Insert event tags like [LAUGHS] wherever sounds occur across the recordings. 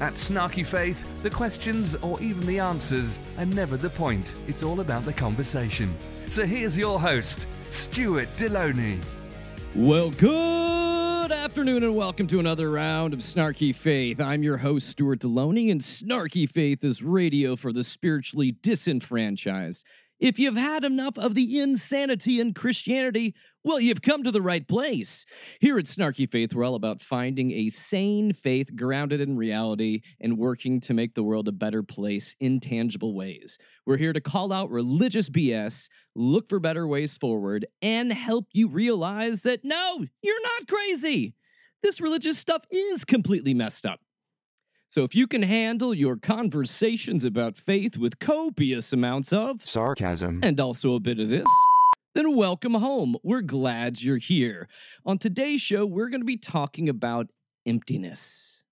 At Snarky Faith, the questions or even the answers are never the point. It's all about the conversation. So here's your host, Stuart Delony. Well, good afternoon and welcome to another round of Snarky Faith. I'm your host, Stuart Delony, and Snarky Faith is radio for the spiritually disenfranchised. If you've had enough of the insanity in Christianity, well, you've come to the right place. Here at Snarky Faith, we're all about finding a sane faith grounded in reality and working to make the world a better place in tangible ways. We're here to call out religious BS, look for better ways forward, and help you realize that no, you're not crazy. This religious stuff is completely messed up. So if you can handle your conversations about faith with copious amounts of sarcasm and also a bit of this, then welcome home. We're glad you're here. On today's show, we're going to be talking about emptiness.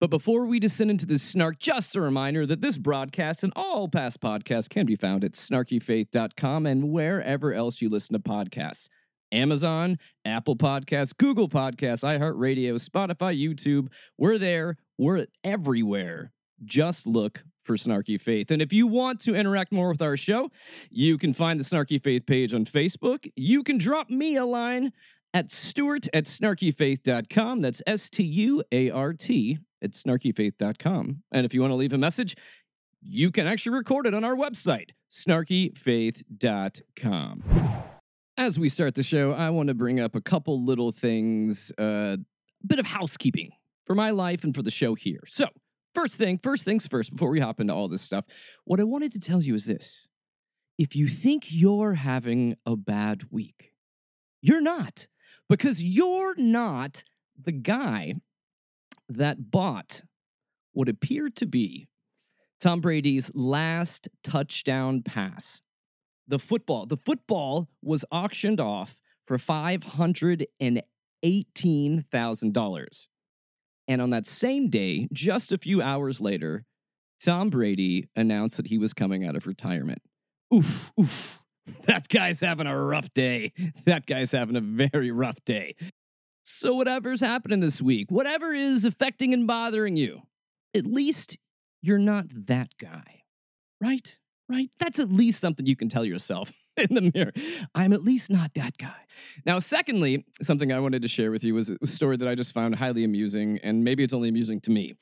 But before we descend into this snark, just a reminder that this broadcast and all past podcasts can be found at snarkyfaith.com and wherever else you listen to podcasts. Amazon, Apple Podcasts, Google Podcasts, iHeartRadio, Spotify, YouTube. We're there. We're everywhere. Just look for Snarky Faith. And if you want to interact more with our show, you can find the Snarky Faith page on Facebook. You can drop me a line at Stuart at snarkyfaith.com. That's S T U A R T at snarkyfaith.com. And if you want to leave a message, you can actually record it on our website, snarkyfaith.com. As we start the show, I want to bring up a couple little things, a uh, bit of housekeeping for my life and for the show here. So, first thing, first things first, before we hop into all this stuff, what I wanted to tell you is this. If you think you're having a bad week, you're not, because you're not the guy that bought what appeared to be Tom Brady's last touchdown pass the football. The football was auctioned off for $518,000. And on that same day, just a few hours later, Tom Brady announced that he was coming out of retirement. Oof, oof. [LAUGHS] That guy's having a rough day. That guy's having a very rough day. So, whatever's happening this week, whatever is affecting and bothering you, at least you're not that guy, right? right? That's at least something you can tell yourself [LAUGHS] [LAUGHS] in the mirror. I'm at least not that guy. Now, secondly, something I wanted to share with you was a story that I just found highly amusing, and maybe it's only amusing to me.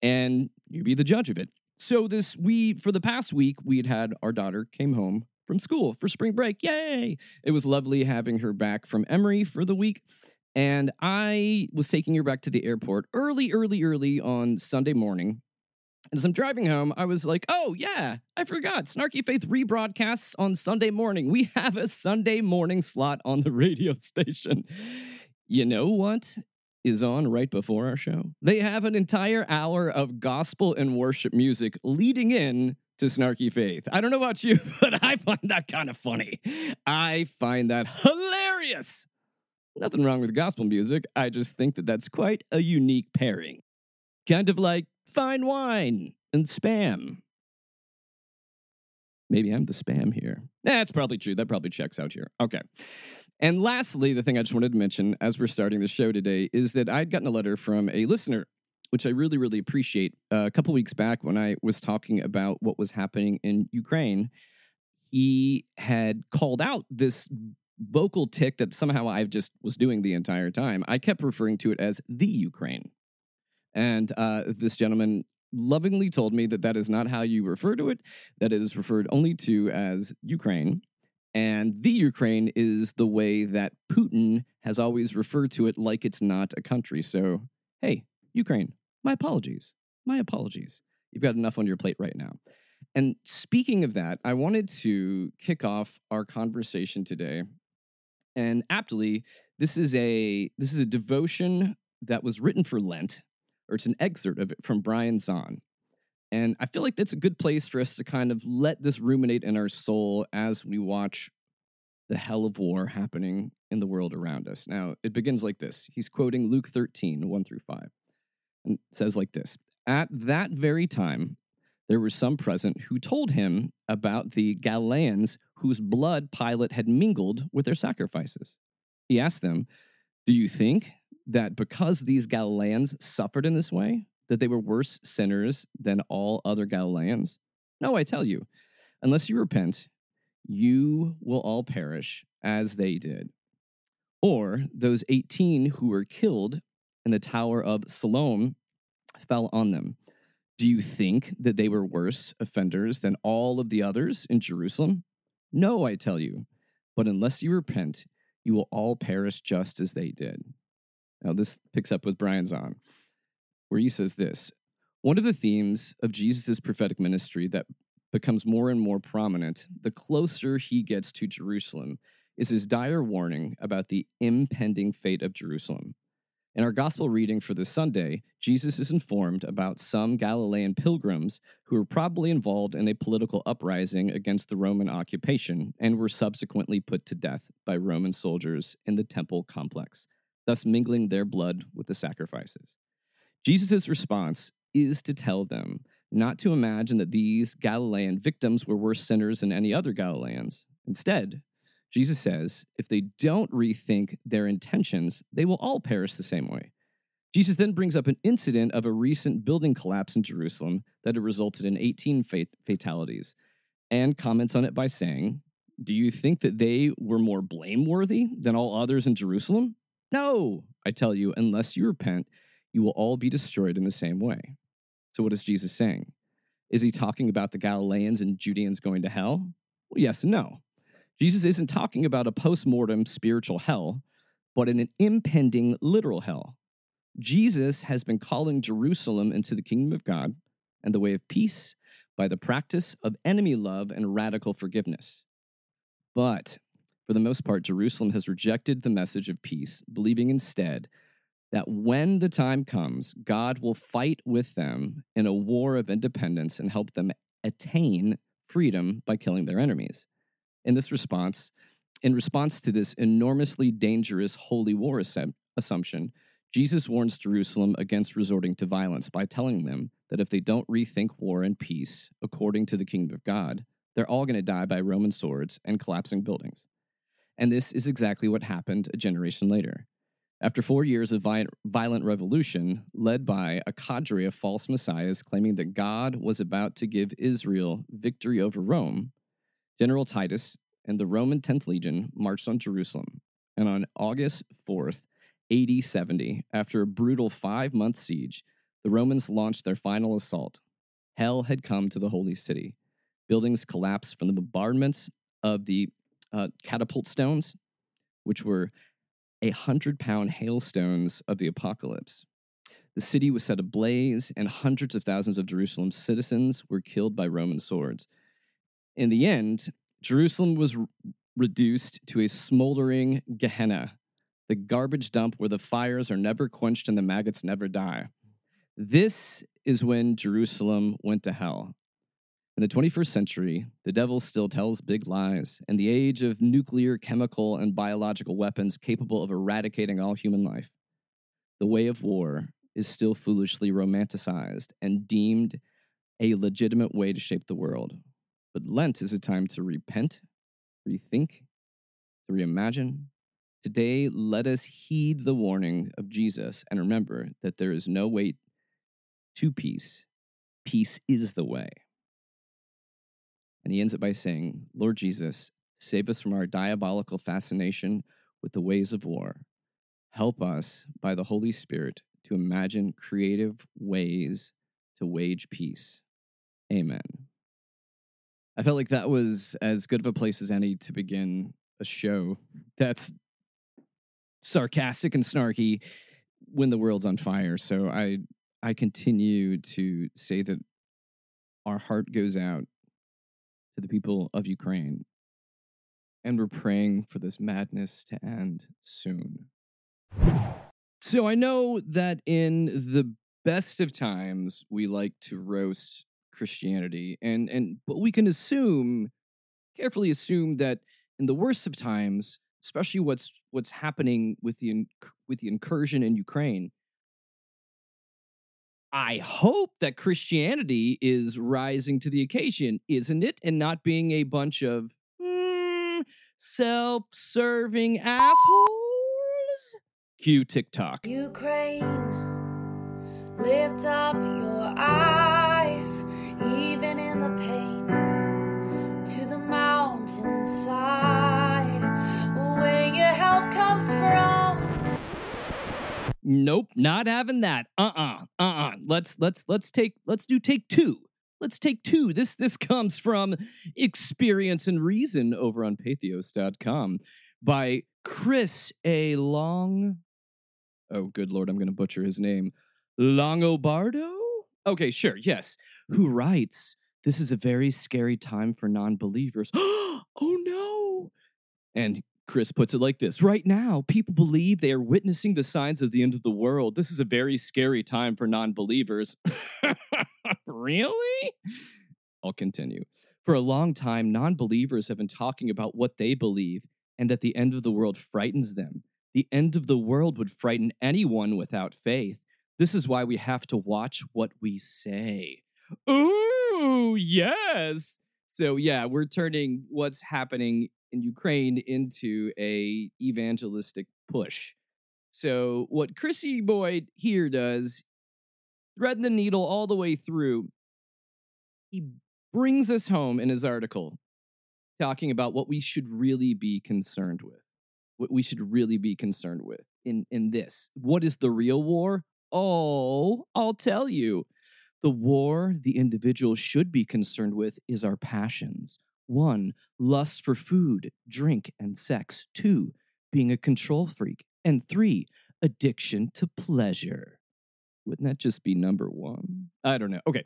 And you be the judge of it. So this we for the past week we'd had our daughter came home from school for spring break. Yay! It was lovely having her back from Emory for the week. And I was taking her back to the airport early, early, early on Sunday morning as I'm driving home, I was like, oh, yeah, I forgot. Snarky Faith rebroadcasts on Sunday morning. We have a Sunday morning slot on the [LAUGHS] radio station. You know what is on right before our show? They have an entire hour of gospel and worship music leading in to Snarky Faith. I don't know about you, [LAUGHS] but I find that kind of funny. I find that hilarious. Nothing wrong with gospel music. I just think that that's quite a unique pairing. Kind of like fine wine and spam. Maybe I'm the spam here. That's probably true. That probably checks out here. Okay. And lastly, the thing I just wanted to mention as we're starting the show today is that I'd gotten a letter from a listener, which I really, really appreciate. Uh, a couple weeks back, when I was talking about what was happening in Ukraine, he had called out this vocal tick that somehow I just was doing the entire time. I kept referring to it as the Ukraine. And uh, this gentleman lovingly told me that that is not how you refer to it, that it is referred only to as Ukraine. And the Ukraine is the way that Putin has always referred to it like it's not a country. So, hey, Ukraine, my apologies. My apologies. You've got enough on your plate right now. And speaking of that, I wanted to kick off our conversation today. And aptly, this is a this is a devotion that was written for Lent or it's an excerpt of it from Brian Zahnd. And I feel like that's a good place for us to kind of let this ruminate in our soul as we watch the hell of war happening in the world around us. Now, it begins like this. He's quoting Luke 13, 1 through 5, and says like this At that very time, there were some present who told him about the Galileans whose blood Pilate had mingled with their sacrifices. He asked them, Do you think that because these Galileans suffered in this way, that they were worse sinners than all other Galileans? No, I tell you, unless you repent, you will all perish as they did. Or those 18 who were killed in the Tower of Siloam fell on them. Do you think that they were worse offenders than all of the others in Jerusalem? No, I tell you. But unless you repent, you will all perish just as they did. Now, this picks up with Brian Zahnd, where he says this One of the themes of Jesus' prophetic ministry that becomes more and more prominent the closer he gets to Jerusalem is his dire warning about the impending fate of Jerusalem. In our gospel reading for this Sunday, Jesus is informed about some Galilean pilgrims who were probably involved in a political uprising against the Roman occupation and were subsequently put to death by Roman soldiers in the temple complex, thus mingling their blood with the sacrifices. Jesus' response is to tell them not to imagine that these Galilean victims were worse sinners than any other Galileans. Instead, Jesus says, if they don't rethink their intentions, they will all perish the same way. Jesus then brings up an incident of a recent building collapse in Jerusalem that had resulted in 18 fat- fatalities and comments on it by saying, Do you think that they were more blameworthy than all others in Jerusalem? No, I tell you, unless you repent, you will all be destroyed in the same way. So, what is Jesus saying? Is he talking about the Galileans and Judeans going to hell? Well, yes and no. Jesus isn't talking about a post mortem spiritual hell, but in an impending literal hell. Jesus has been calling Jerusalem into the kingdom of God and the way of peace by the practice of enemy love and radical forgiveness. But for the most part, Jerusalem has rejected the message of peace, believing instead that when the time comes, God will fight with them in a war of independence and help them attain freedom by killing their enemies. In this response, in response to this enormously dangerous holy war assumption, Jesus warns Jerusalem against resorting to violence by telling them that if they don't rethink war and peace according to the kingdom of God, they're all going to die by Roman swords and collapsing buildings. And this is exactly what happened a generation later. After four years of violent revolution, led by a cadre of false messiahs claiming that God was about to give Israel victory over Rome, General Titus and the Roman 10th Legion marched on Jerusalem. And on August 4th, AD 70, after a brutal five month siege, the Romans launched their final assault. Hell had come to the holy city. Buildings collapsed from the bombardments of the uh, catapult stones, which were a hundred pound hailstones of the apocalypse. The city was set ablaze, and hundreds of thousands of Jerusalem's citizens were killed by Roman swords. In the end, Jerusalem was r- reduced to a smoldering Gehenna, the garbage dump where the fires are never quenched and the maggots never die. This is when Jerusalem went to hell. In the 21st century, the devil still tells big lies. In the age of nuclear, chemical, and biological weapons capable of eradicating all human life, the way of war is still foolishly romanticized and deemed a legitimate way to shape the world. But Lent is a time to repent, rethink, to reimagine. Today, let us heed the warning of Jesus and remember that there is no way to peace. Peace is the way. And he ends it by saying, Lord Jesus, save us from our diabolical fascination with the ways of war. Help us by the Holy Spirit to imagine creative ways to wage peace. Amen. I felt like that was as good of a place as any to begin a show that's sarcastic and snarky when the world's on fire. So I I continue to say that our heart goes out the people of Ukraine. And we're praying for this madness to end soon. So I know that in the best of times, we like to roast Christianity, and and but we can assume, carefully assume that in the worst of times, especially what's what's happening with the with the incursion in Ukraine, I hope that Christianity is rising to the occasion, isn't it? And not being a bunch of mm, self serving assholes. Cue TikTok. Ukraine, lift up your eyes, even in the pain, to the mountainside, Nope, not having that. Uh-uh. Uh-uh. Let's let's let's take let's do take two. Let's take two. This this [LAUGHS] comes from Experience and Reason over on patheos.com by Chris A. Long. Oh, good lord, I'm gonna butcher his name. Longobardo? Okay, sure, yes. Who writes, This is a very scary time for non-believers. [GASPS] oh no. And Chris puts it like this Right now, people believe they are witnessing the signs of the end of the world. This is a very scary time for non believers. [LAUGHS] really? I'll continue. For a long time, non believers have been talking about what they believe and that the end of the world frightens them. The end of the world would frighten anyone without faith. This is why we have to watch what we say. Ooh, yes. So yeah, we're turning what's happening in Ukraine into a evangelistic push. So what Chrissy Boyd here does, thread the needle all the way through, he brings us home in his article, talking about what we should really be concerned with. What we should really be concerned with in, in this. What is the real war? Oh, I'll tell you. The war the individual should be concerned with is our passions. One, lust for food, drink, and sex. Two, being a control freak. And three, addiction to pleasure. Wouldn't that just be number one? I don't know. Okay.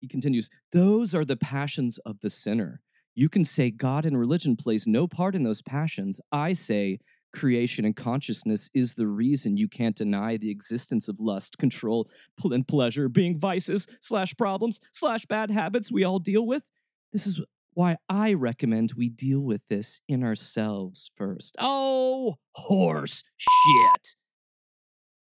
He continues, those are the passions of the sinner. You can say God and religion plays no part in those passions. I say creation and consciousness is the reason you can't deny the existence of lust, control, and pleasure being vices slash problems slash bad habits we all deal with. This is why I recommend we deal with this in ourselves first. Oh, horse shit.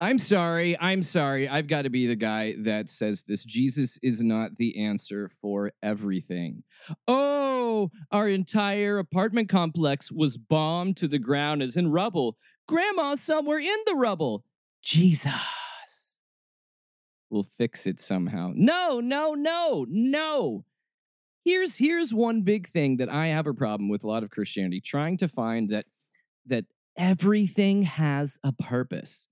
I'm sorry. I'm sorry. I've got to be the guy that says this. Jesus is not the answer for everything. Oh, our entire apartment complex was bombed to the ground as in rubble. Grandma's somewhere in the rubble. Jesus. We'll fix it somehow. No, no, no, no. Here's here's one big thing that I have a problem with a lot of Christianity, trying to find that that everything has a purpose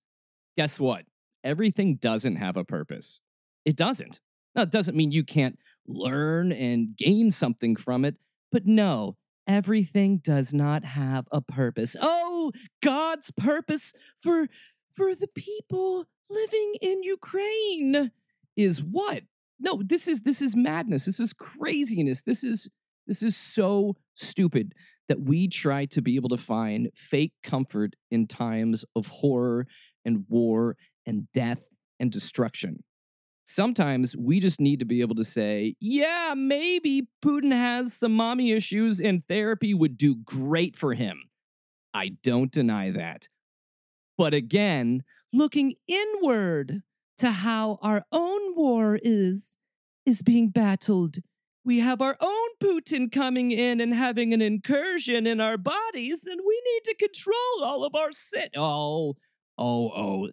guess what? Everything doesn't have a purpose. It doesn't. Now, it doesn't mean you can't learn and gain something from it, but no, everything does not have a purpose. Oh, God's purpose for for the people living in Ukraine is what? No, this is this is madness. This is craziness. This is this is so stupid that we try to be able to find fake comfort in times of horror and war and death and destruction. Sometimes we just need to be able to say, yeah, maybe Putin has some mommy issues and therapy would do great for him. I don't deny that. But again, looking inward to how our own war is is being battled. We have our own Putin coming in and having an incursion in our bodies, and we need to control all of our sin. Oh, oh, oh.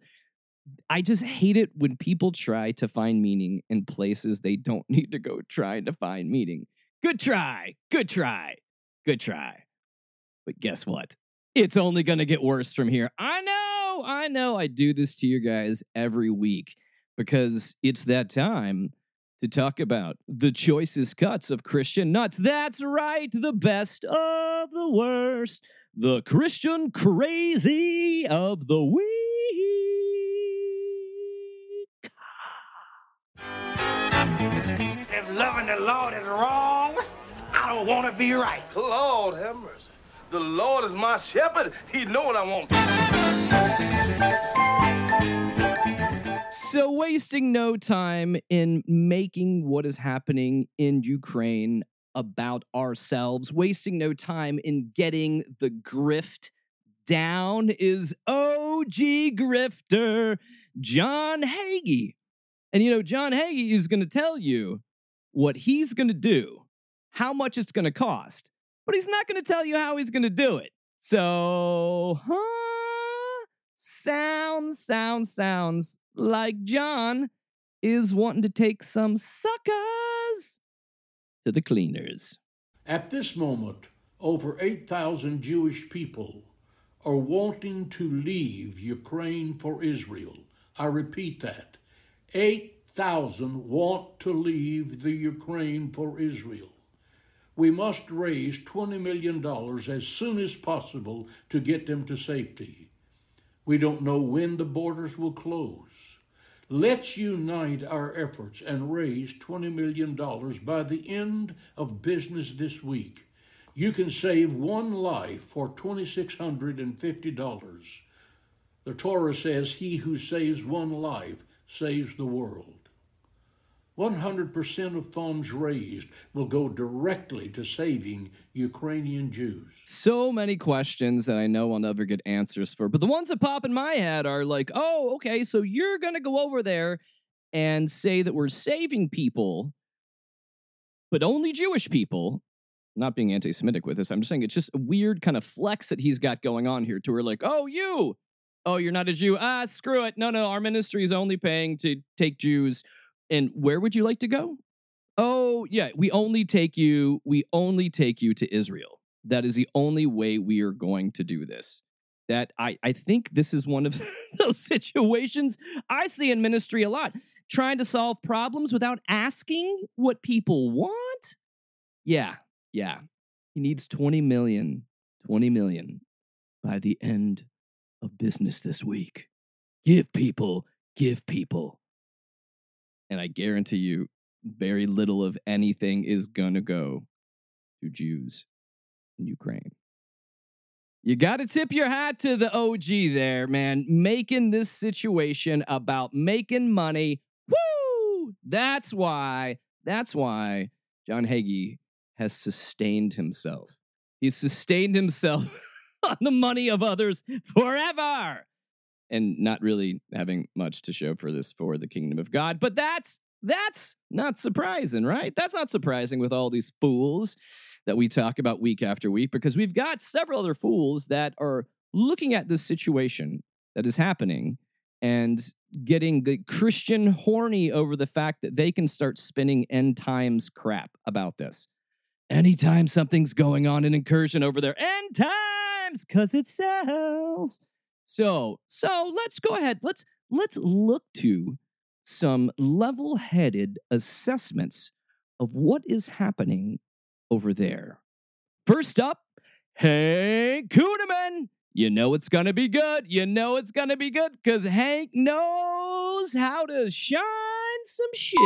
I just hate it when people try to find meaning in places they don't [LAUGHS] need to go trying to find meaning. Good try, good try, good try. But guess what? It's only going to get worse from here. I know, I know I do this to you guys every week because it's that time to talk about the choicest cuts of Christian nuts. That's right, the best of the worst, the Christian crazy of the week. If loving the Lord is wrong, I don't want to be right. Lord have mercy. The Lord is my shepherd. He know what I want. So, wasting no time in making what is happening in Ukraine about ourselves, wasting no time in getting the grift down is OG grifter John Hagee. And you know, John Hagee is going to tell you what he's going to do, how much it's going to cost, but he's not going to tell you how he's going to do it. So, huh? Sounds, sounds, sounds like John is wanting to take some suckers to the cleaners. At this moment, over 8,000 Jewish people are wanting to leave Ukraine for Israel. I repeat that. 8,000 want to leave the Ukraine for Israel. We must raise $20 million as soon as possible to get them to safety. We don't know when the borders will close. Let's unite our efforts and raise $20 million by the end of business this week. You can save one life for $2,650. The Torah says, He who saves one life saves the world. 100% of funds raised will go directly to saving Ukrainian Jews. So many questions that I know I'll never get answers for, but the ones that pop in my head are like, oh, okay, so you're going to go over there and say that we're saving people, but only Jewish people. Not being anti Semitic with this, I'm just saying it's just a weird kind of flex that he's got going on here to where, like, oh, you, oh, you're not a Jew. Ah, screw it. No, no, our ministry is only paying to take Jews and where would you like to go? Oh, yeah, we only take you, we only take you to Israel. That is the only way we are going to do this. That I, I think this is one of [LAUGHS] those situations I see in ministry a lot. Trying to solve problems without asking what people want. Yeah, yeah. He needs 20 million, 20 million by the end of business this week. Give people, give people and I guarantee you, very little of anything is going to go to Jews in Ukraine. You got to tip your hat to the OG there, man, making this situation about making money. Woo! That's why, that's why John Hagee has sustained himself. He's sustained himself [LAUGHS] [LAUGHS] on the money of others forever and not really having much to show for this for the kingdom of God. But that's that's not surprising, right? That's not surprising with all these fools that we talk about week after week because we've got several other fools that are looking at this situation that is happening and getting the Christian horny over the fact that they can start spinning end times crap about this. Anytime something's going on, an incursion over there, end times, because it sells. So, so let's go ahead. Let's let's look to some level-headed assessments of what is happening over there. First up, Hank Kunneman. You know it's gonna be good. You know it's gonna be good because Hank knows how to shine some shit.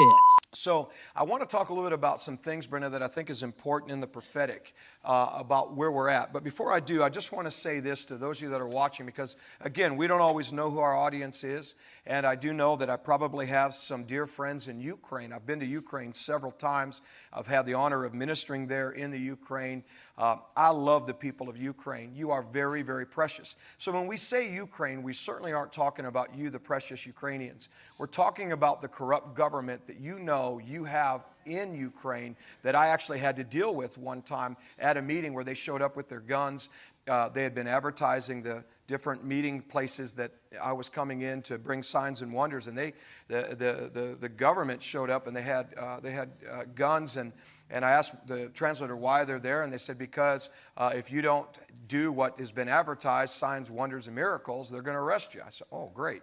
So I want to talk a little bit about some things, Brenda, that I think is important in the prophetic uh, about where we're at. But before I do, I just want to say this to those of you that are watching, because again, we don't always know who our audience is. And I do know that I probably have some dear friends in Ukraine. I've been to Ukraine several times. I've had the honor of ministering there in the Ukraine. Uh, I love the people of Ukraine. You are very, very precious. So when we say Ukraine, we certainly aren't talking about you, the precious Ukrainians. We're talking about the corrupt government that you know you have in Ukraine that I actually had to deal with one time at a meeting where they showed up with their guns. Uh, they had been advertising the different meeting places that I was coming in to bring signs and wonders, and they, the, the, the, the government showed up and they had, uh, they had uh, guns and and I asked the translator why they're there, and they said, because uh, if you don't do what has been advertised, signs, wonders, and miracles, they're going to arrest you. I said, oh, great.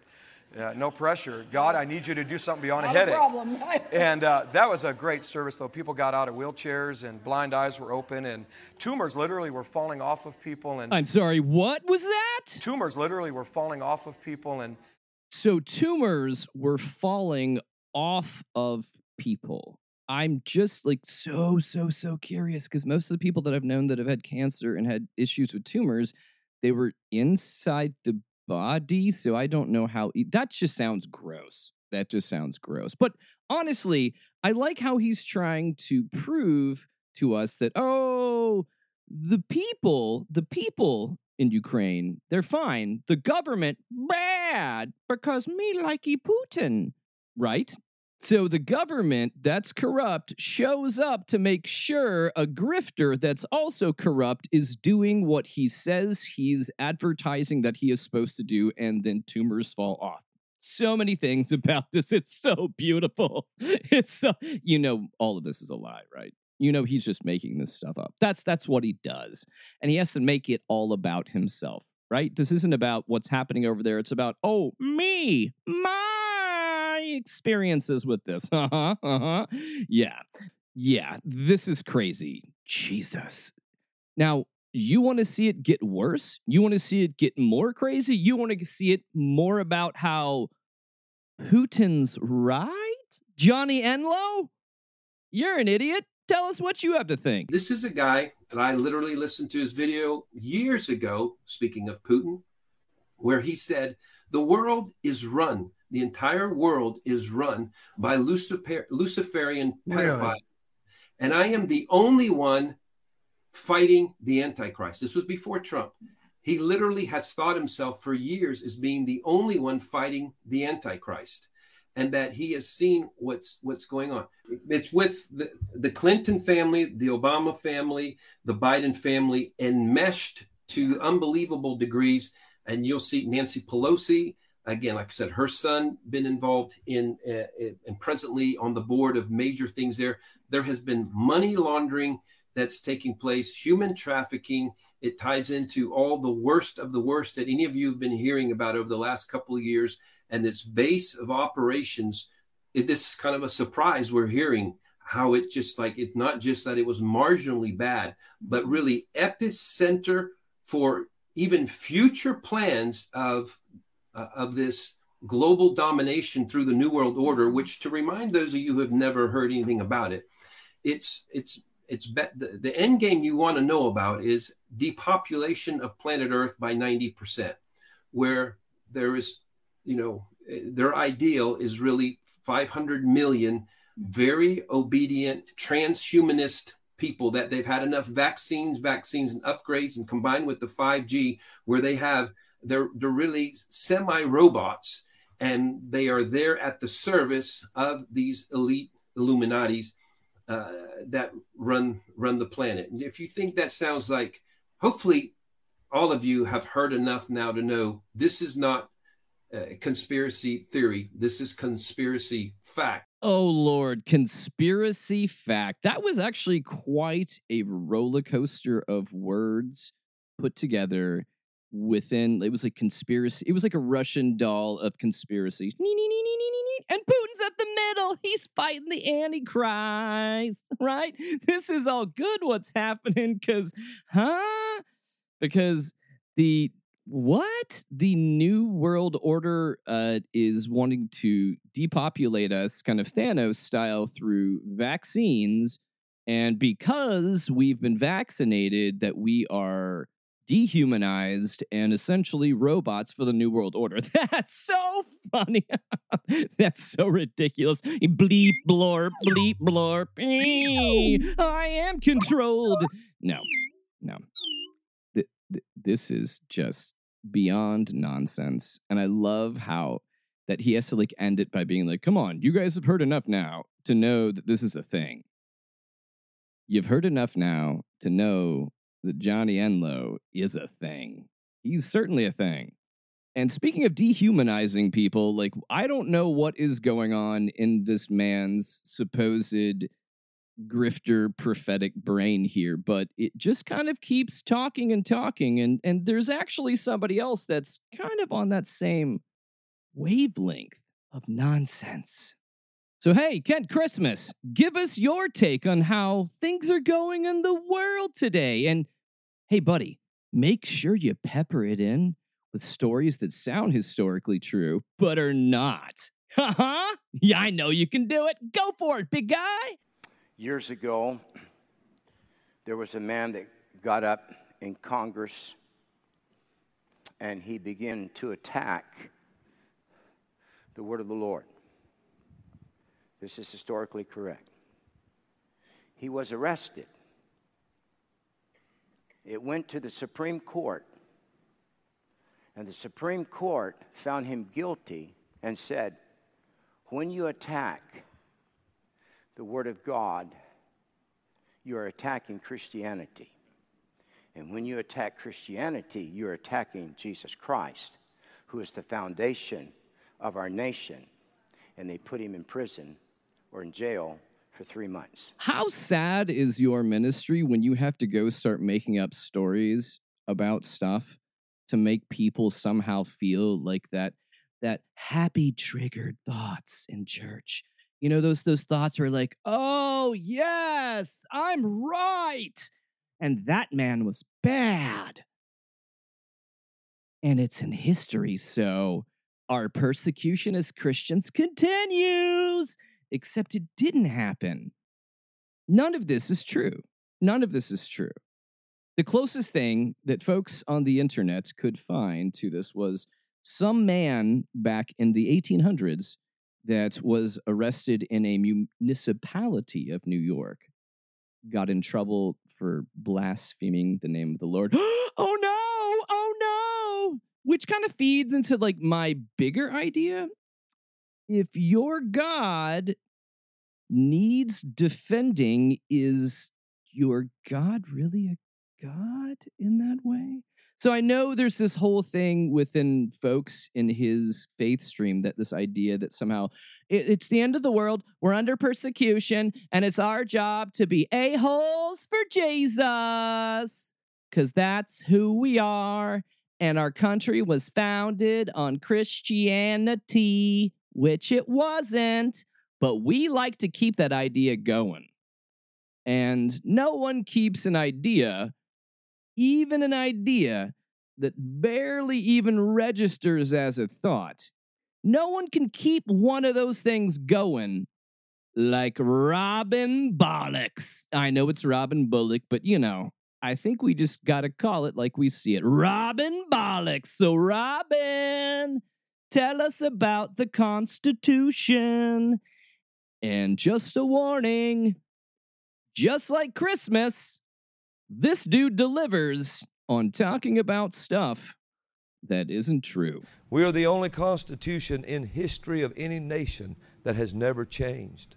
Uh, no pressure. God, I need you to do something beyond Not a headache. A problem. [LAUGHS] and uh, that was a great service, though. People got out of wheelchairs and blind eyes were open, and tumors literally were falling off of people. And I'm sorry, what was that? Tumors literally were falling off of people, and so tumors were falling off of people. I'm just like so, so, so curious because most of the people that I've known that have had cancer and had issues with tumors, they were inside the body. So I don't know how that just sounds gross. that just sounds gross. But honestly, I like how he's trying to prove to us that, oh, the people, the people in Ukraine, they're fine. The government, bad, because me likey Putin, right? So the government that's corrupt shows up to make sure a grifter that's also corrupt is doing what he says he's advertising that he is supposed to do, and then tumors fall off. So many things [LAUGHS] about this. It's so beautiful. [LAUGHS] It's so, you know, all of this is a lie, right? You know, he's just making this stuff up. That's that's what he does. And he has to make it all about himself, right? This isn't about what's happening over there. It's about, oh, me, my experiences with this. [LAUGHS] Uh-huh. Uh-huh. Yeah. Yeah. This is crazy. Jesus. Now, you want to see it get worse? You want to see it get more crazy? You want to see it more about how Putin's right? Johnny Enlow? You're an idiot. Tell us what you have to think. This is a guy that I literally listened to his video years ago, speaking of Putin, where he said, The world is run, the entire world is run by Lucifer- Luciferian pedophiles. Really? And I am the only one fighting the Antichrist. This was before Trump. He literally has thought himself for years as being the only one fighting the Antichrist and that he has seen what's what's going on. It's with the, the Clinton family, the Obama family, the Biden family, enmeshed to unbelievable degrees. And you'll see Nancy Pelosi again, like I said, her son been involved in uh, and presently on the board of major things there. There has been money laundering that's taking place, human trafficking. It ties into all the worst of the worst that any of you have been hearing about over the last couple of years and its base of operations it, this is kind of a surprise we're hearing how it just like it's not just that it was marginally bad but really epicenter for even future plans of uh, of this global domination through the new world order which to remind those of you who have never heard anything about it it's it's it's be- the, the end game you want to know about is depopulation of planet earth by 90% where there is you know, their ideal is really 500 million very obedient transhumanist people that they've had enough vaccines, vaccines and upgrades, and combined with the 5G, where they have they're they're really semi robots, and they are there at the service of these elite Illuminati's uh, that run run the planet. And if you think that sounds like, hopefully, all of you have heard enough now to know this is not uh, conspiracy theory. This is conspiracy fact. Oh, Lord. Conspiracy fact. That was actually quite a roller coaster of words put together within. It was like conspiracy. It was like a Russian doll of conspiracies. And Putin's at the middle. He's fighting the Antichrist, [LAUGHS] right? This is all good what's happening because, huh? Because the what the new world order uh, is wanting to depopulate us kind of thanos style through vaccines and because we've been vaccinated that we are dehumanized and essentially robots for the new world order. [LAUGHS] That's so funny. [LAUGHS] That's so ridiculous. Bleep blorp bleep blorp. I am controlled. No no. This is just beyond nonsense. And I love how that he has to like end it by being like, come on, you guys have heard enough now to know that this is a thing. You've heard enough now to know that Johnny Enlow is a thing. He's certainly a thing. And speaking of dehumanizing people, like, I don't know what is going on in this man's supposed grifter prophetic brain here, but it just kind of keeps talking and talking. And, and there's actually somebody else that's kind of on that same wavelength of nonsense. So, hey, Kent Christmas, give us your take on how things are going in the world today. And hey, buddy, make sure you pepper it in with stories that sound historically true, but are not. Haha, [LAUGHS] uh-huh. yeah, I know you can do it. Go for it, big guy. Years ago, there was a man that got up in Congress and he began to attack the word of the Lord. This is historically correct. He was arrested. It went to the Supreme Court, and the Supreme Court found him guilty and said, when you attack the Word of God, you are attacking Christianity. And when you attack Christianity, you're attacking Jesus Christ, who is the foundation of our nation. And they put him in prison or in jail for three months. How sad is your ministry when you have to go start making up stories about stuff to make people somehow feel like that that happy triggered thoughts in church. You know, those those thoughts are like, oh yes, I'm right. And that man was bad. And it's in history, so our persecution as Christians continues, except it didn't happen. None of this is true. None of this is true. The closest thing that folks on the internet could find to this was some man back in the 1800s that was arrested in a municipality of New York got in trouble for blaspheming the name of the Lord. [GASPS] oh no! Oh no! Which kind of feeds into like my bigger idea. If your God needs defending, is your God really a God in that way? So I know there's this whole thing within folks in his faith stream that this idea that somehow it, it's the end of the world, we're under persecution, and it's our job to be a-holes for Jesus. Because that's who we are. And our country was founded on Christianity, which it wasn't. But we like to keep that idea going. And no one keeps an idea even an idea that barely even registers as a thought. No one can keep one of those things going like Robin Bollocks. I know it's Robin Bullock, but you know, I think we just got to call it like we see it Robin Bollocks. So, Robin, tell us about the Constitution. And just a warning just like Christmas, this dude delivers on talking about stuff that isn't true. We are the only constitution in history of any nation that has never changed.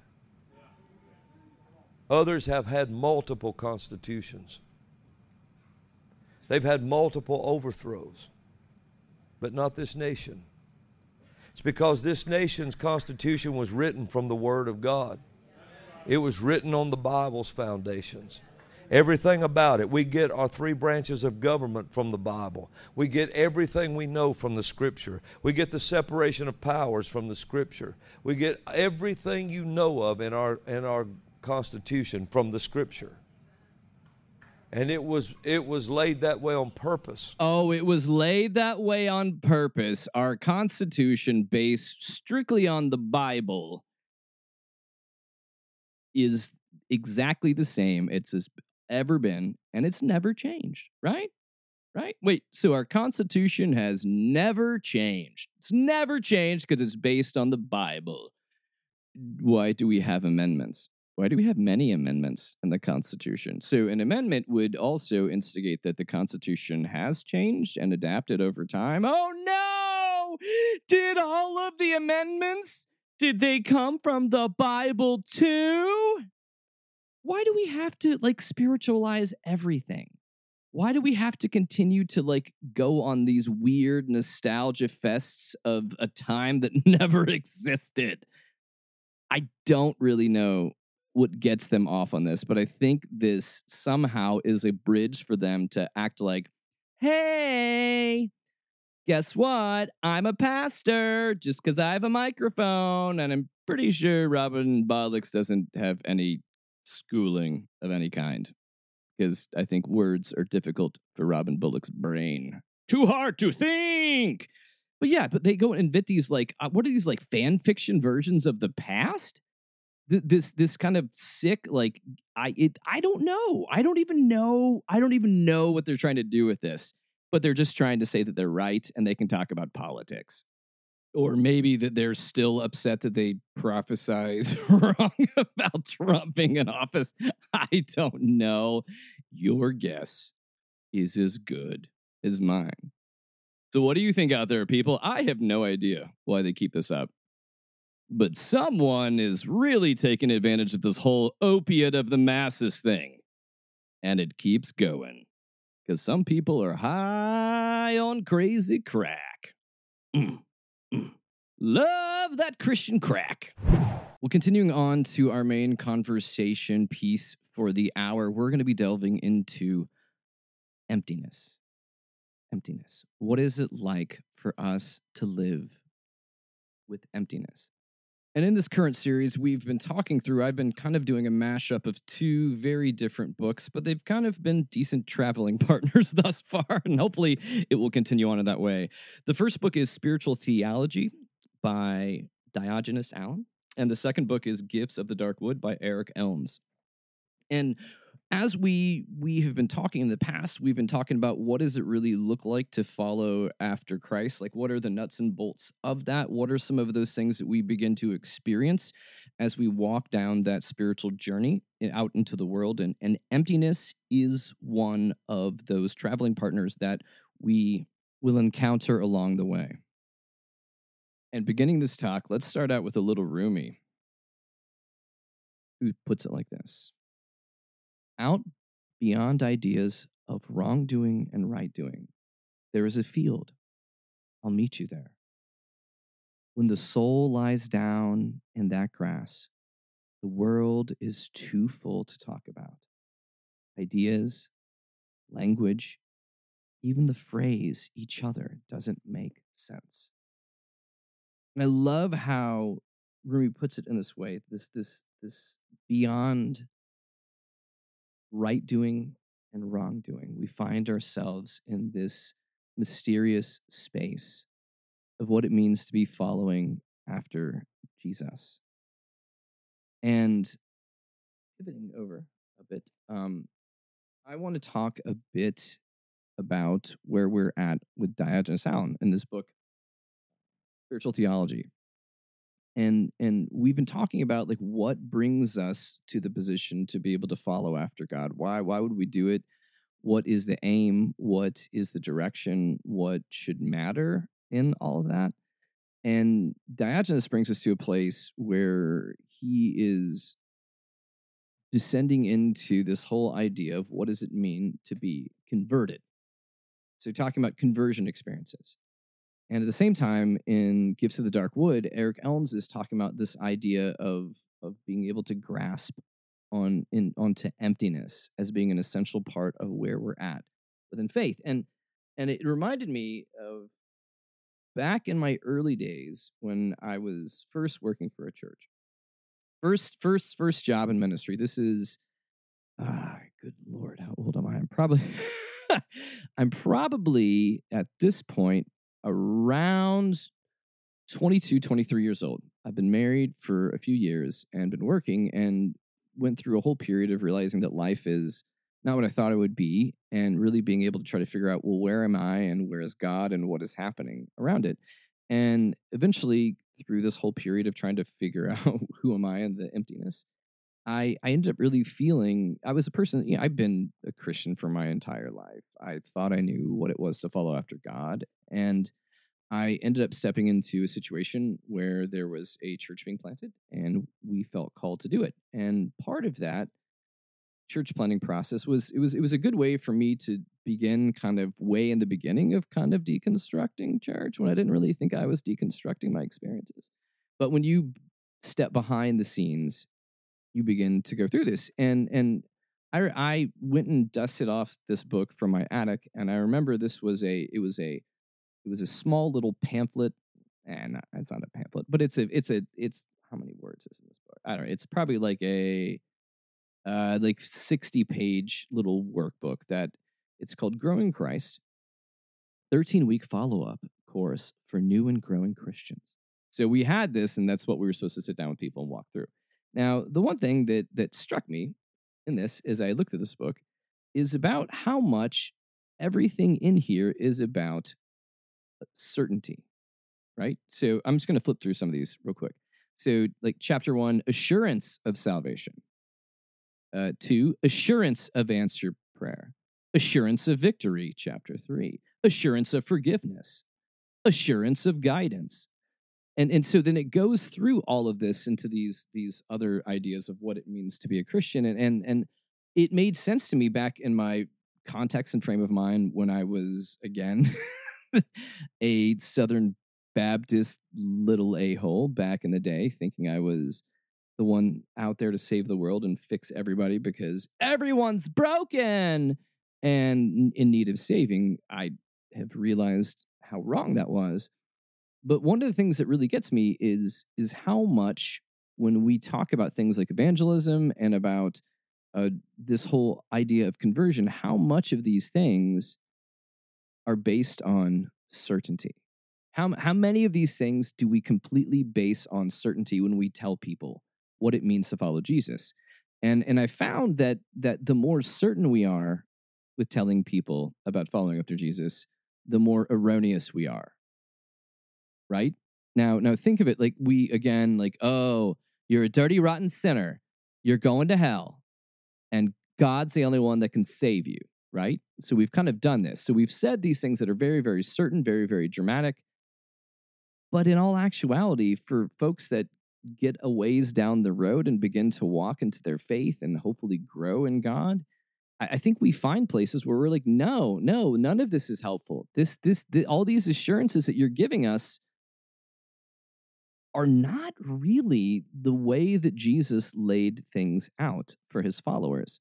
Others have had multiple constitutions. They've had multiple overthrows, but not this nation. It's because this nation's constitution was written from the Word of God. It was written on the Bible's foundations. Everything about it. We get our three branches of government from the Bible. We get everything we know from the Scripture. We get the separation of powers from the Scripture. We get everything you know of in our in our Constitution from the Scripture. And it was it was laid that way on purpose. Oh, it was laid that way on purpose. Our Constitution, based strictly on the Bible, is exactly the same. It's as ever been, and it's never changed, right? Right? Wait, so our Constitution has never changed. It's never changed because it's based on the Bible. Why do we have amendments? Why do we have many amendments in the Constitution? So, an amendment would also instigate that the Constitution has changed and adapted over time. Oh no! Did all of the amendments did they come from the Bible too? why do we have to like spiritualize everything? Why do we have to continue to like go on these weird nostalgia fests of a time that [LAUGHS] never existed? I don't really know what gets them off on this, but I think this somehow is a bridge for them to act like, hey, guess what? I'm a pastor just because I have a microphone. And I'm pretty sure Robin Bollocks doesn't have any schooling of any kind because I think words are difficult for Robin Bullock's brain. Too hard to think. But yeah, but they go and invent these like uh, what are these like fan fiction versions of the past? Th- this this kind of sick like I it I don't know. I don't even know. I don't even know what they're trying to do with this. But they're just trying to say that they're right and they can talk about politics. or maybe that they're still upset that they prophesized [LAUGHS] wrong about Trump being in office. I don't know. Your guess is as good as mine. So, what do you think out there, people? I have no idea why they keep this up. But someone is really taking advantage of this whole opiate of the masses thing. And it keeps going. Because some people are high on crazy crack. Mm, mm. Love that Christian crack. Well, continuing on to our main conversation piece for the hour, we're going to be delving into emptiness. Emptiness. What is it like for us to live with emptiness? And in this current series, we've been talking through, I've been kind of doing a mashup of two very different books, but they've kind of been decent traveling [LAUGHS] partners thus far, and hopefully it will continue on in that way. The first book is Spiritual Theology by Diogenes Allen, and the second book is Gifts of the Dark Wood by Eric Elnes. And as we we have been talking in the past we've been talking about what does it really look like to follow after christ? Like what are the nuts and bolts of that? What are some of those things that we begin to experience as we walk down that spiritual journey eh, out into the world? And, and emptiness is one of those traveling partners that we will encounter along the way. And beginning this talk let's start out with a little Rumi who puts it like this out beyond ideas of wrongdoing and right doing, there is a field. I'll meet you there. When the soul lies down in that grass, the world is too full to talk about. Ideas, language, even the phrase each other doesn't make sense. And I love how Rumi puts it in this way, this this this beyond right doing and wrongdoing. We find ourselves in this mysterious space of what it means to be following after Jesus. And pivoting over a bit, um, I want to talk a bit about where we're at with Diogenes Allen in this book, Spiritual Theology and and we've been talking about like what brings us to the position to be able to follow after god. Why why would we do it? What is the aim? What is the direction? What should matter in all of that? And diogenes brings us to a place where he is descending into this whole idea of what does it mean to be converted? So talking about conversion experiences and at the same time, in Gifts of the Dark Wood, Eric Elnes is talking about this idea of of being able to grasp on in onto emptiness as being an essential part of where we're at within faith. And and it reminded me of back in my early days when I was first working for a church. First, first, first job in ministry. This is ah, good lord, how old am I? I'm probably [LAUGHS] I'm probably at this point around 22, 23 years old. I've been married for a few years and been working and went through a whole period of realizing that life is not what I thought it would be and really being able to try to figure out, well, where am I and where is God and what is happening around it. And eventually, through this whole period of trying to figure [LAUGHS] out who am I and the emptiness, I, I ended up really feeling I was a person, you know, I've been a Christian for my entire life. I thought I knew what it was to follow after God. And I ended up stepping into a situation where there was a church being planted and we felt called to do it. And part of that church planting process was it was it was a good way for me to begin kind of way in the beginning of kind of deconstructing church when I didn't really think I was deconstructing my experiences. But when you step behind the scenes you begin to go through this. And and I I went and dusted off this book from my attic, and I remember this was a it was a it was a small little pamphlet, and it's not a pamphlet, but it's a it's a it's how many words is in this book? I don't know. It's probably like a uh like 60 page little workbook that it's called Growing Christ 13 week follow up course for new and growing Christians. So we had this, and that's what we were supposed to sit down with people and walk through. Now, the one thing that that struck me in this as I looked at this book is about how much everything in here is about uh, certainty. right? So I'm just going to flip through some of these real quick. So, like chapter one, assurance of salvation. Uh, two, assurance of answer prayer. Assurance of victory, chapter three. Assurance of forgiveness. Assurance of guidance. And, and so then it goes through all of this into these these other ideas of what it means to be a Christian. And, and, and it made sense to me back in my context and frame of mind when I was, again, [LAUGHS] a Southern Baptist little a hole back in the day, thinking I was the one out there to save the world and fix everybody because everyone's broken and in need of saving. I have realized how wrong that was. But one of the things that really gets me is is how much when we talk about things like evangelism and about uh, this whole idea of conversion, how much of these things are based on certainty. How, how many of these things do we completely base on certainty when we tell people what it means to follow Jesus? And, and I found that, that the more certain we are with telling people about following after Jesus, the more erroneous we are. Right? Now, now think of it like we again, like, oh, you're a dirty, rotten sinner. You're going to hell. And God's the only one that can save you, right? So we've kind of done this. So we've said these things that are very, very certain, very, very dramatic. But in all actuality, for folks that get a ways down the road and begin to walk into their faith and hopefully grow in God, I, think we find places where we're like, no, no, none of this is helpful. This, this, the, all these assurances that you're giving us are not really the way that Jesus laid things out for his followers.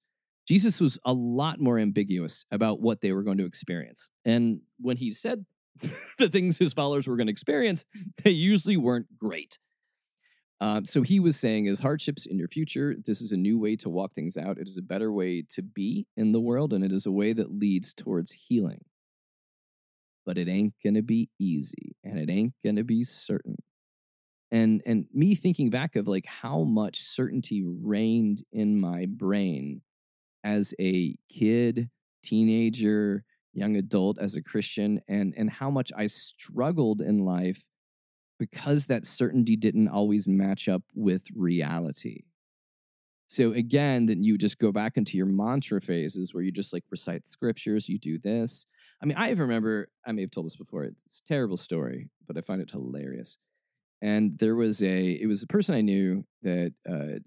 Jesus was a lot more ambiguous about what they were going to experience. And when he said [LAUGHS] the things his followers were going to experience, [LAUGHS] they usually weren't great. Uh, so he was saying, as hardships in your future, this is a new way to walk things out. It is a better way to be in the world, and it is a way that leads towards healing. But it ain't going to be easy, and it ain't going to be certain. And and me thinking back of like how much certainty reigned in my brain as a kid, teenager, young adult, as a Christian, and and how much I struggled in life because that certainty didn't always match up with reality. So again, then you just go back into your mantra phases where you just like recite scriptures, you do this. I mean, I remember, I may have told this before, it's, a terrible story, but I find it hilarious. And there was a, it was a person I knew that, uh,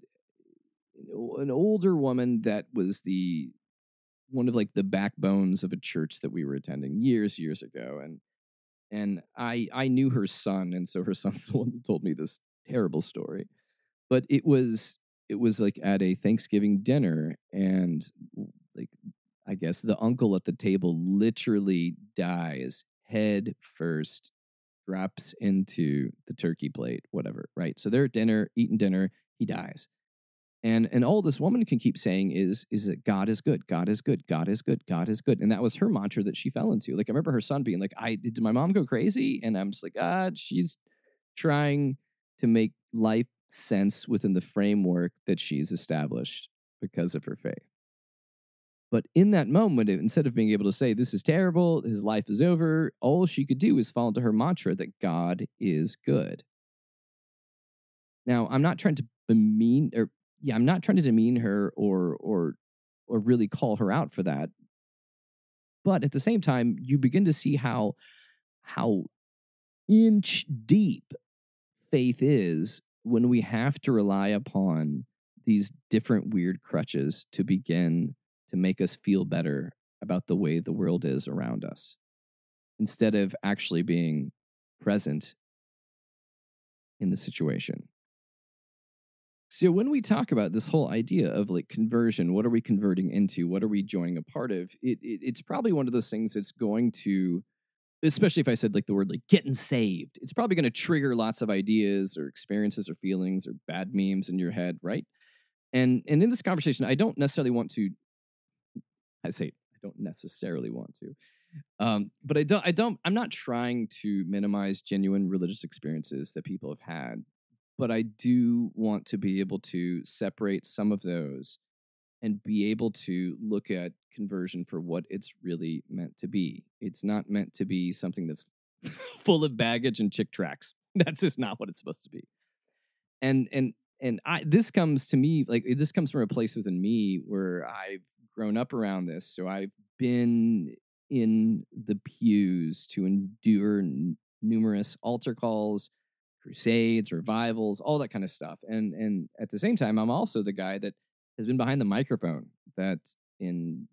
an older woman that was the, one of like the backbones of a church that we were attending years, years ago. And and I I knew her son, and so her [LAUGHS] son's the one that told me this terrible story. But it was it was like at a Thanksgiving dinner, and like I guess the uncle at the table literally dies head first, drops into the turkey plate, whatever. Right. So they're at dinner, eating dinner. He dies. And and all this woman can keep saying is is that God is good, God is good, God is good, God is good, and that was her mantra that she fell into. Like I remember her son being like, "I did my mom go crazy?" And I'm just like, "Ah, she's trying to make life sense within the framework that she's established because of her faith." But in that moment, instead of being able to say, This is terrible, his life is over, all she could do is fall into her mantra that God is good. Now, I'm not trying to bemean or yeah, I'm not trying to demean her or or or really call her out for that. But at the same time, you begin to see how how inch deep faith is when we have to rely upon these different weird crutches to begin to make us feel better about the way the world is around us instead of actually being present in the situation. So when we talk about this whole idea of like conversion, what are we converting into? What are we joining a part of? It, it, it's probably one of those things that's going to, especially if I said like the word like getting saved, it's probably going to trigger lots of ideas or experiences or feelings or bad memes in your head, right? And and in this conversation, I don't necessarily want to. I say I don't necessarily want to, um, but I don't. I don't. I'm not trying to minimize genuine religious experiences that people have had but I do want to be able to separate some of those and be able to look at conversion for what it's really meant to be. It's not meant to be something that's [LAUGHS] full of baggage and Chick tracts. [LAUGHS] That's just not what it's supposed to be. And and and I this comes to me like this comes from a place within me where I've grown up around this. So I've been in the pews to endure n- numerous altar calls, crusades, revivals, all that kind of stuff. And and at the same time, I'm also the guy that has been behind the microphone that in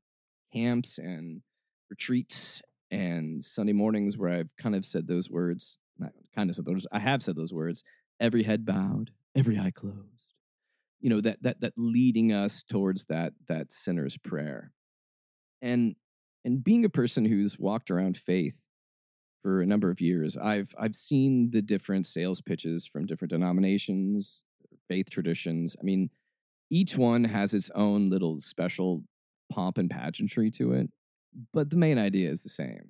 camps and retreats and Sunday mornings where I've kind of said those words, not kind of said those, I have said those words, every head bowed, every eye closed. You know, that that that leading us towards that that sinner's prayer. And and being a person who's walked around faith for a number of years, I've I've seen the different sales pitches from different denominations, faith traditions. I mean, each one has its own little special pomp and pageantry to it, but the main idea is the same.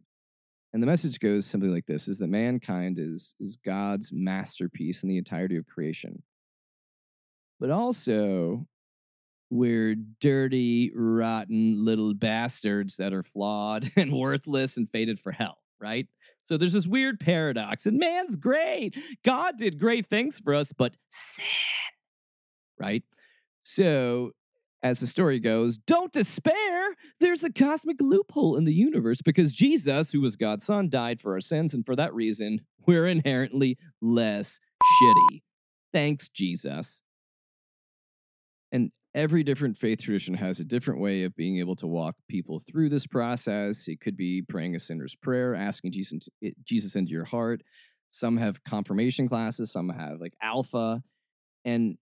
And the message goes simply like this is that mankind is is God's masterpiece in the entirety of creation. But also we're dirty, rotten little bastards that are flawed [LAUGHS] and worthless and fated for hell, right? So there's this weird paradox. And man's great. God did great things for us, but sin, right? So as the story goes, don't despair. There's a cosmic loophole in the universe because Jesus, who was God's son, died for our sins. And for that reason, we're inherently less shitty. Thanks, Jesus. And every different faith tradition has a different way of being able to walk people through this process. It could be praying a sinner's prayer, asking Jesus, eh, Jesus into your heart. Some have confirmation classes, some have like alpha. And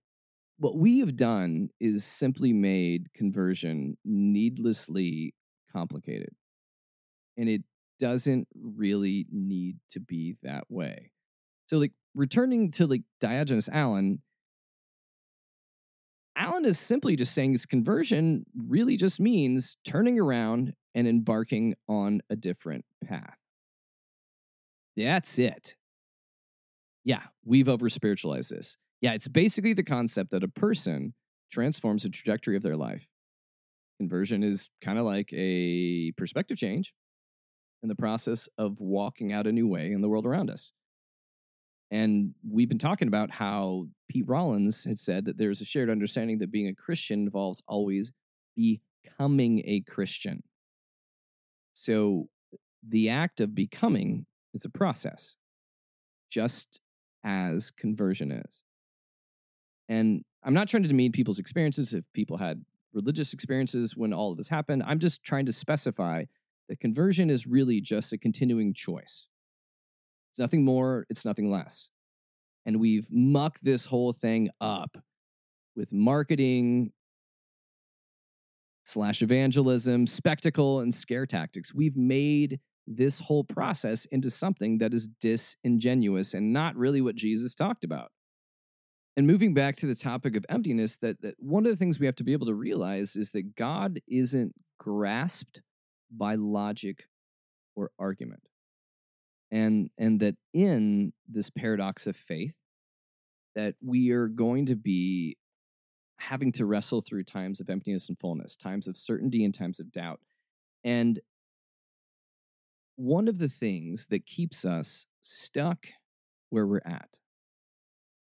what we have done is simply made conversion needlessly complicated. And it doesn't really need to be that way. So, like, returning to like Diogenes Allen, Allen is simply just saying his conversion really just means turning around and embarking on a different path. That's it. Yeah, we've over spiritualized this. Yeah, it's basically the concept that a person transforms the trajectory of their life. Conversion is kind of like a perspective change in the process of walking out a new way in the world around us. And we've been talking about how Pete Rollins had said that there's a shared understanding that being a Christian involves always becoming a Christian. So the act of becoming is a process, just as conversion is. And I'm not trying to demean people's experiences if people had religious experiences when all of this happened. I'm just trying to specify that conversion is really just a continuing choice. It's nothing more, it's nothing less. And we've mucked this whole thing up with marketing slash evangelism, spectacle, and scare tactics. We've made this whole process into something that is disingenuous and not really what Jesus talked about. And moving back to the topic of emptiness, that, that one of the things we have to be able to realize is that God isn't grasped by logic or argument. And, and that in this paradox of faith, that we are going to be having to wrestle through times of emptiness and fullness, times of certainty and times of doubt. And one of the things that keeps us stuck where we're at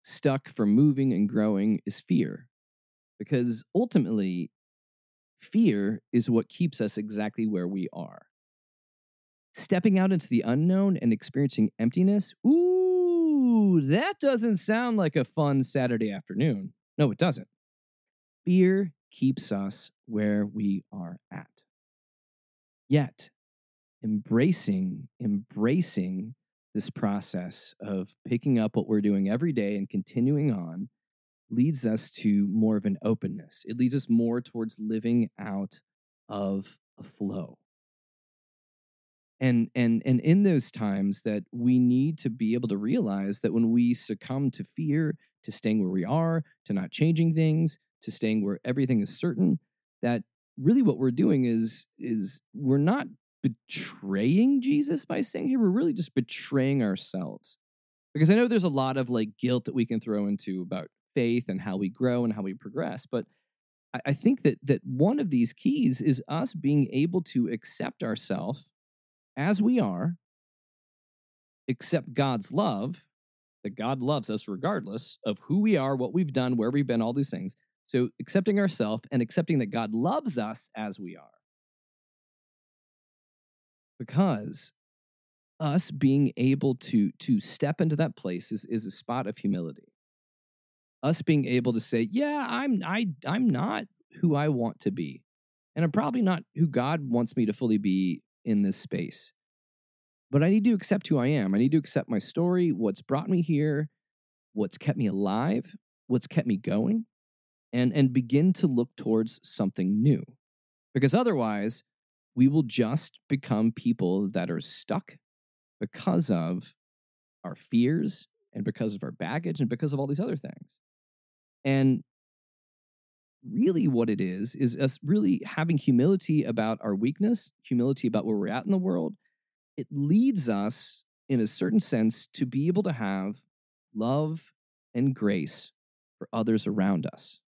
stuck from moving and growing is fear. Because ultimately, fear is what keeps us exactly where we are. Stepping out into the unknown and experiencing emptiness, ooh, that doesn't sound like a fun Saturday afternoon. No, it doesn't. Fear keeps us where we are at. Yet, embracing, embracing this process of picking up what we're doing every day and continuing on leads us to more of an openness. It leads us more towards living out of a flow. And and and in those times that we need to be able to realize that when we succumb to fear, to staying where we are, to not changing things, to staying where everything is certain, that really what we're doing is is we're not betraying Jesus by saying here, we're really just betraying ourselves. Because I know there's a lot of like guilt that we can throw into about faith and how we grow and how we progress. But I, I think that that one of these keys is us being able to accept ourselves as we are accept God's love, that God loves us regardless of who we are, what we've done, where we've been, all these things. So accepting ourselves and accepting that God loves us as we are. Because us being able to to step into that place is, is a spot of humility. Us being able to say, yeah, I'm I I'm not who I want to be. And I'm probably not who God wants me to fully be in this space. But I need to accept who I am. I need to accept my story, what's brought me here, what's kept me alive, what's kept me going, and, and begin to look towards something new. Because otherwise, we will just become people that are stuck because of our fears and because of our baggage and because of all these other things. And really what it is is us really having humility about our weakness, humility about where we're at in the world. It leads us, in a certain sense, to be able to have love and grace for others around us.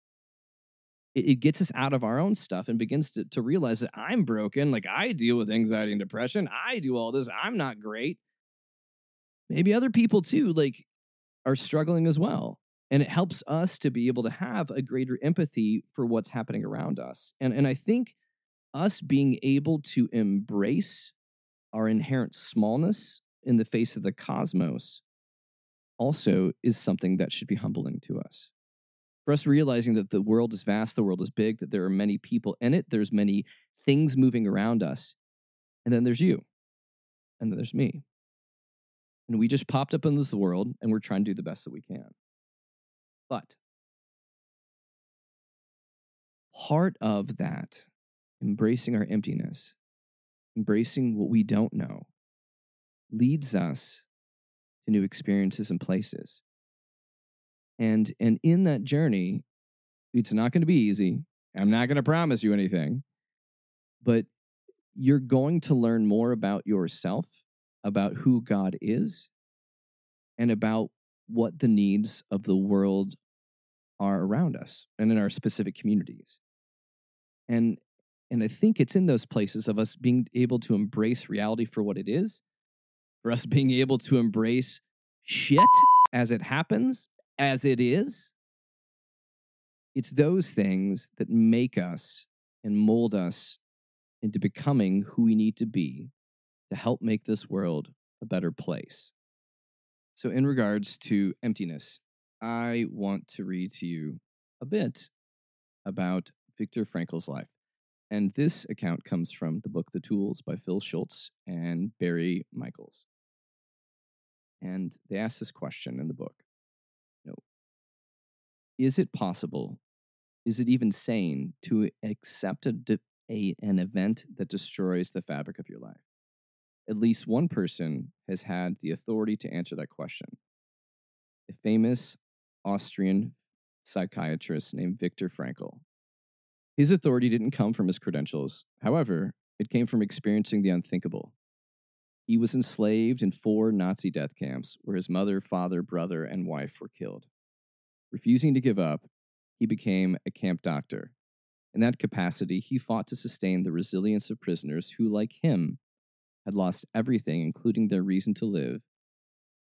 It, gets us out of our own stuff and begins to, to realize that I'm broken. Like I deal with anxiety and depression. I do all this. I'm not great. Maybe other people too, like, are struggling as well and it helps us to be able to have a greater empathy for what's happening around us and and i think us being able to embrace our inherent smallness in the face of the cosmos also is something that should be humbling to us. For us realizing that the world is vast the world is big that there are many people in it there's many things moving around us and then there's you and then there's me. And we just popped up in this world and we're trying to do the best that we can but part of that, embracing our emptiness, embracing what we don't know, leads us to new experiences and places. And, and in that journey, it's not going to be easy. I'm not going to promise you anything, but you're going to learn more about yourself, about who God is, and about what the needs of the world are around us and in our specific communities. And and I think it's in those places of us being able to embrace reality for what it is, for us being able to embrace shit as it happens, as it is. It's those things that make us and mold us into becoming who we need to be to help make this world a better place. So, in regards to emptiness, I want to read to you a bit about Viktor Frankl's life. And this account comes from the book The Tools by Phil Stutz and Barry Michels. And they ask this question in the book you know, Is it possible, is it even sane to accept a, a, an event that destroys the fabric of your life? At least one person has had the authority to answer that question. A famous Austrian psychiatrist named Viktor Frankl. His authority didn't come from his credentials. However, it came from experiencing the unthinkable. He was enslaved in four Nazi death camps where his mother, father, brother, and wife were killed. Refusing to give up, he became a camp doctor. In that capacity, he fought to sustain the resilience of prisoners who, like him, had lost everything, including their reason to live,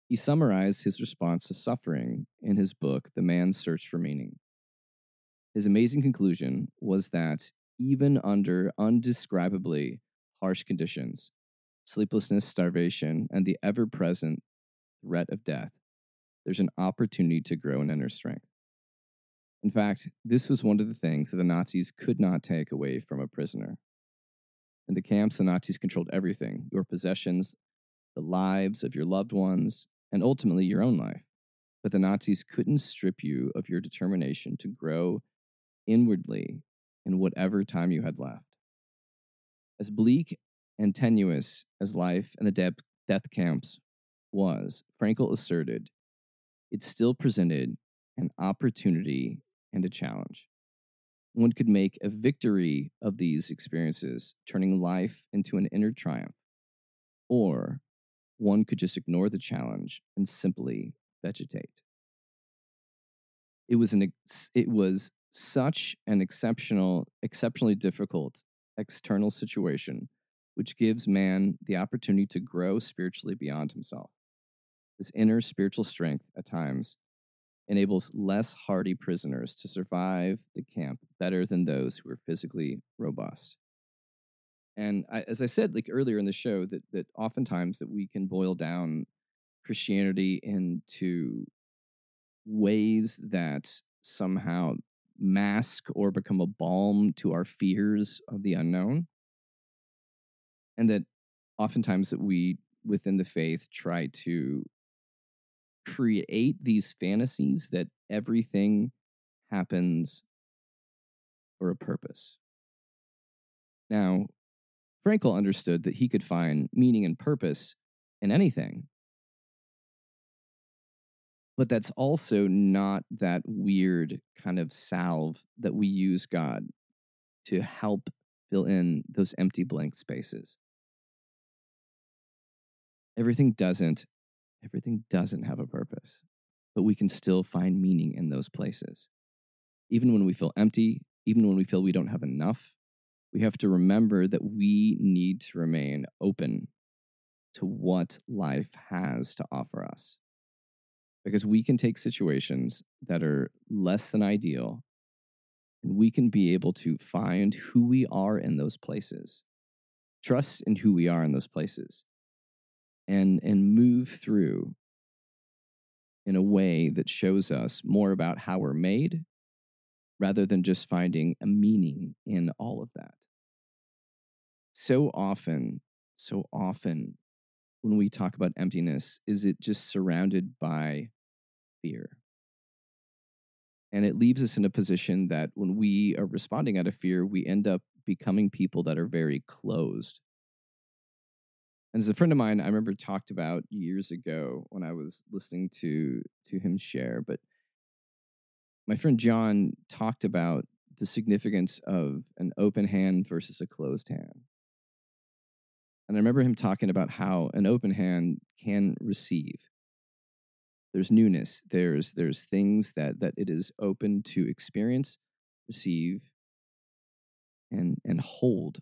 he summarized his response to suffering in his book, The Man's Search for Meaning. His amazing conclusion was that even under undescribably harsh conditions, sleeplessness, starvation, and the ever present threat of death, there's an opportunity to grow in inner strength. In fact, this was one of the things that the Nazis could not take away from a prisoner. In the camps, the Nazis controlled everything your possessions, the lives of your loved ones, and ultimately your own life. But the Nazis couldn't strip you of your determination to grow inwardly in whatever time you had left. As bleak and tenuous as life in the de- death camps was, Frankl asserted, it still presented an opportunity and a challenge. One could make a victory of these experiences, turning life into an inner triumph, or one could just ignore the challenge and simply vegetate. It was an it was such an exceptional, exceptionally difficult external situation, which gives man the opportunity to grow spiritually beyond himself. this inner spiritual strength at times enables less hardy prisoners to survive the camp better than those who are physically robust. And I, as I said, like earlier in the show, that that oftentimes that we can boil down Christianity into ways that somehow mask or become a balm to our fears of the unknown, and that oftentimes that we within the faith try to create these fantasies that everything happens for a purpose. Now, Frankl understood that he could find meaning and purpose in anything. But that's also not that weird kind of salve that we use God to help fill in those empty blank spaces. Everything doesn't everything doesn't have a purpose, but we can still find meaning in those places. Even when we feel empty, even when we feel we don't have enough, we have to remember that we need to remain open to what life has to offer us. Because we can take situations that are less than ideal and we can be able to find who we are in those places, trust in who we are in those places, and, and move through in a way that shows us more about how we're made rather than just finding a meaning in all of that. So often, so often, when we talk about emptiness, is it just surrounded by fear? And it leaves us in a position that when we are responding out of fear, we end up becoming people that are very closed. And as a friend of mine, I remember talked about years ago when I was listening to to him share, but my friend John talked about the significance of an open hand versus a closed hand. And I remember him talking about how an open hand can receive. There's newness. There's there's things that that it is open to experience, receive, and and hold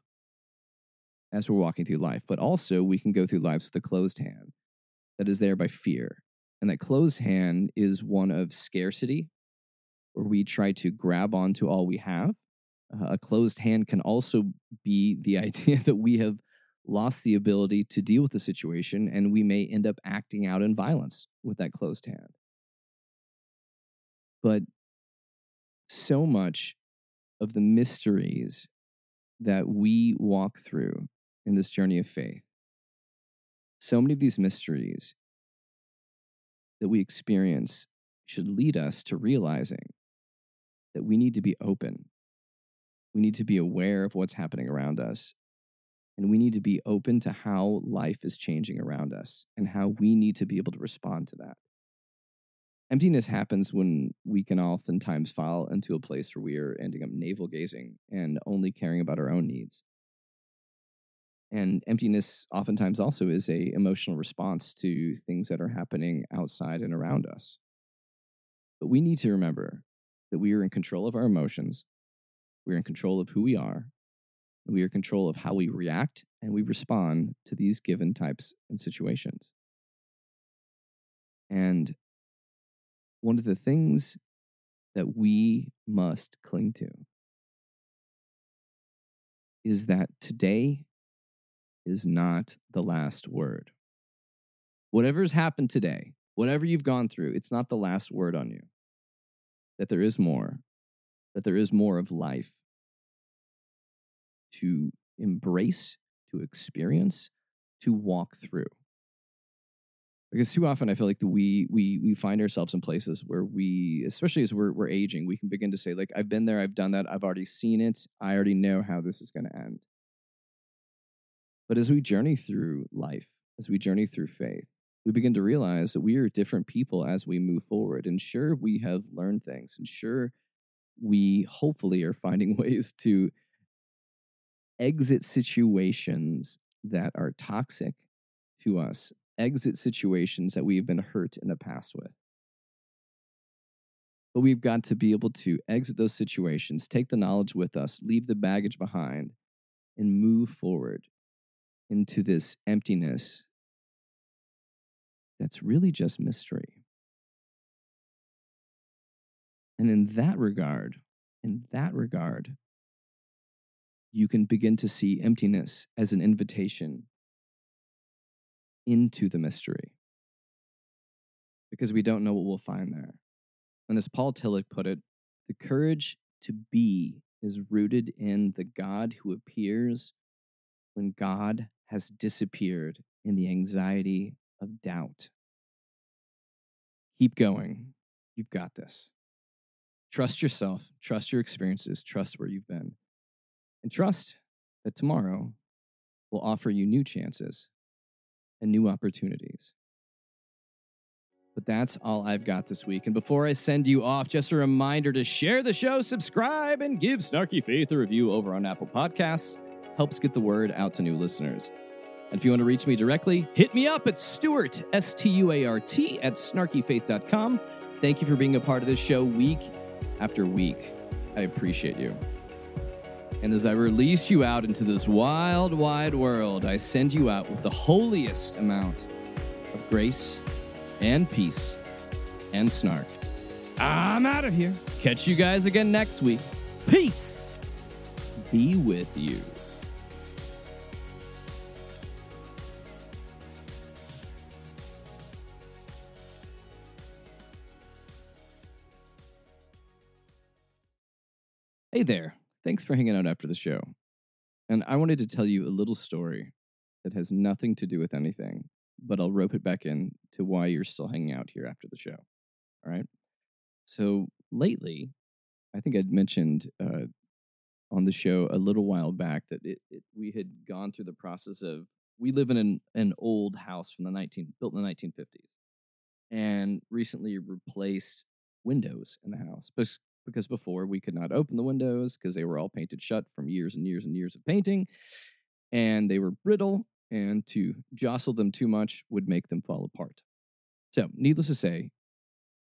as we're walking through life. But also we can go through lives with a closed hand that is there by fear. And that closed hand is one of scarcity where we try to grab onto all we have. Uh, a closed hand can also be the [LAUGHS] idea that we have lost the ability to deal with the situation and we may end up acting out in violence with that closed hand. But so much of the mysteries that we walk through in this journey of faith, so many of these mysteries that we experience should lead us to realizing that we need to be open. We need to be aware of what's happening around us. And we need to be open to how life is changing around us and how we need to be able to respond to that. Emptiness happens when we can oftentimes fall into a place where we are ending up navel gazing and only caring about our own needs. And emptiness oftentimes also is a emotional response to things that are happening outside and around us. But we need to remember that we are in control of our emotions, we're in control of who we are, we are in control of how we react and we respond to these given types and situations. And one of the things that we must cling to is that today is not the last word. Whatever's happened today, whatever you've gone through, it's not the last word on you that there is more, that there is more of life to embrace, to experience, to walk through. Because too often I feel like we we we find ourselves in places where we, especially as we're we're aging, we can begin to say like, I've been there, I've done that, I've already seen it, I already know how this is going to end. But as we journey through life, as we journey through faith, we begin to realize that we are different people as we move forward. And sure, we have learned things, and sure, we hopefully are finding [LAUGHS] ways to exit situations that are toxic to us, exit situations that we have been hurt in the past with. But we've got to be able to exit those situations, take the knowledge with us, leave the baggage behind, and move forward into this emptiness that's really just mystery. And in that regard, in that regard, you can begin to see emptiness as an invitation into the mystery because we don't know what we'll find there. And as Paul Tillich put it, the courage to be is rooted in the God who appears when God has disappeared in the anxiety of doubt. Keep going. You've got this. Trust yourself, trust your experiences, trust where you've been, and trust that tomorrow will offer you new chances and new opportunities. But that's all I've got this week. And before I send you off, just a reminder to share the show, subscribe, and give Snarky Faith a review over on Apple Podcasts. Helps get the word out to new listeners. And if you want to reach me directly, hit me up at Stuart, S T U A R T, at snarkyfaith.com. Thank you for being a part of this show week after week. I appreciate you. And as I release you out into this wild, wide world, I send you out with the holiest amount of grace and peace and snark. I'm out of here. Catch you guys again next week. Peace be with you. Hey there. Thanks for hanging out after the show. And I wanted to tell you a little story that has nothing to do with anything, but I'll rope it back in to why you're still hanging out here after the show. All right. So lately, I think I'd mentioned uh, on the show a little while back that it, it, we had gone through the process of we live in an, an old house from the 19 built in the 1950s and recently replaced windows in the house because before we could not open the windows because they were all painted shut from years and years and years of painting and they were brittle and to jostle them too much would make them fall apart. So, needless to say,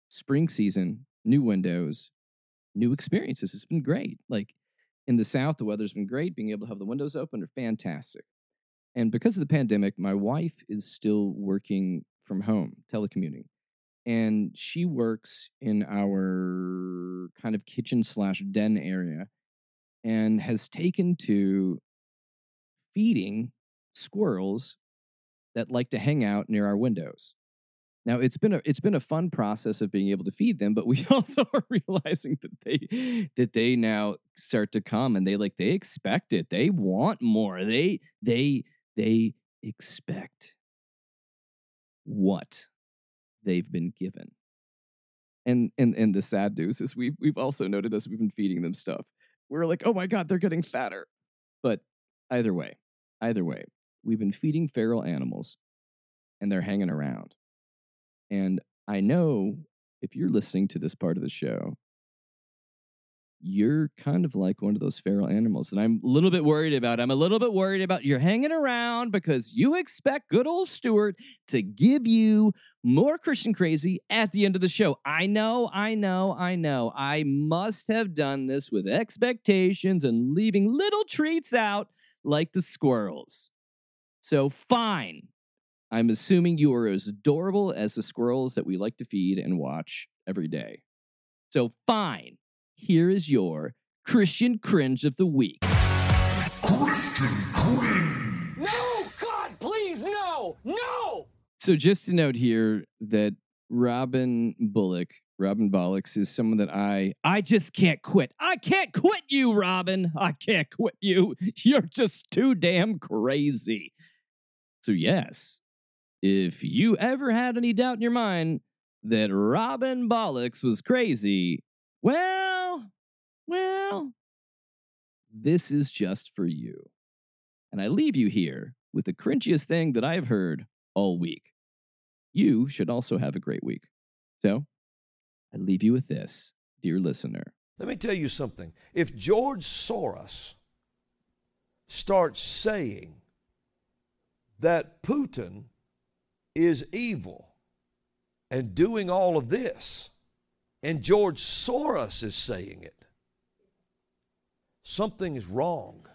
spring season, new windows, new experiences. It's been great. Like in the South, the weather's been great. Being able to have the windows open are fantastic. And because of the pandemic, my wife is still working from home, telecommuting. And she works in our kind of kitchen slash den area and has taken to feeding squirrels that like to hang out near our windows. Now it's been a it's been a fun process of being able to feed them, but we [LAUGHS] also are realizing that they that they now start to come and they like they expect it. They want more. They they they expect what they've been given. And and and the sad news is we've we've also noted as we've been feeding them stuff. We're like, oh my god, they're getting fatter. But either way, either way, we've been feeding feral animals and they're hanging around. And I know if you're listening to this part of the show, you're kind of like one of those feral animals that I'm a little bit worried about. I'm a little bit worried about you're hanging around because you expect good old Stuart to give you more Christian crazy at the end of the show. I know, I know, I know. I must have done this with expectations and leaving little treats out like the squirrels. So, fine. I'm assuming you are as adorable as the squirrels that we like to feed and watch every day. So, fine here is your Christian cringe of the week. Christian cringe. No, God, please, no, no. So just to note here that Robin Bullock, Robin Bollocks, is someone that I I just can't quit. I can't quit you, Robin. I can't quit you. [LAUGHS] You're just too damn crazy. So yes, if you ever had any doubt in your mind that Robin Bollocks was crazy, well, well, this is just for you. And I leave you here with the cringiest thing that I've heard all week. You should also have a great week. So, I leave you with this, dear listener. Let me tell you something. If George Soros starts saying that Putin is evil and doing all of this, and George Soros is saying it, something is wrong.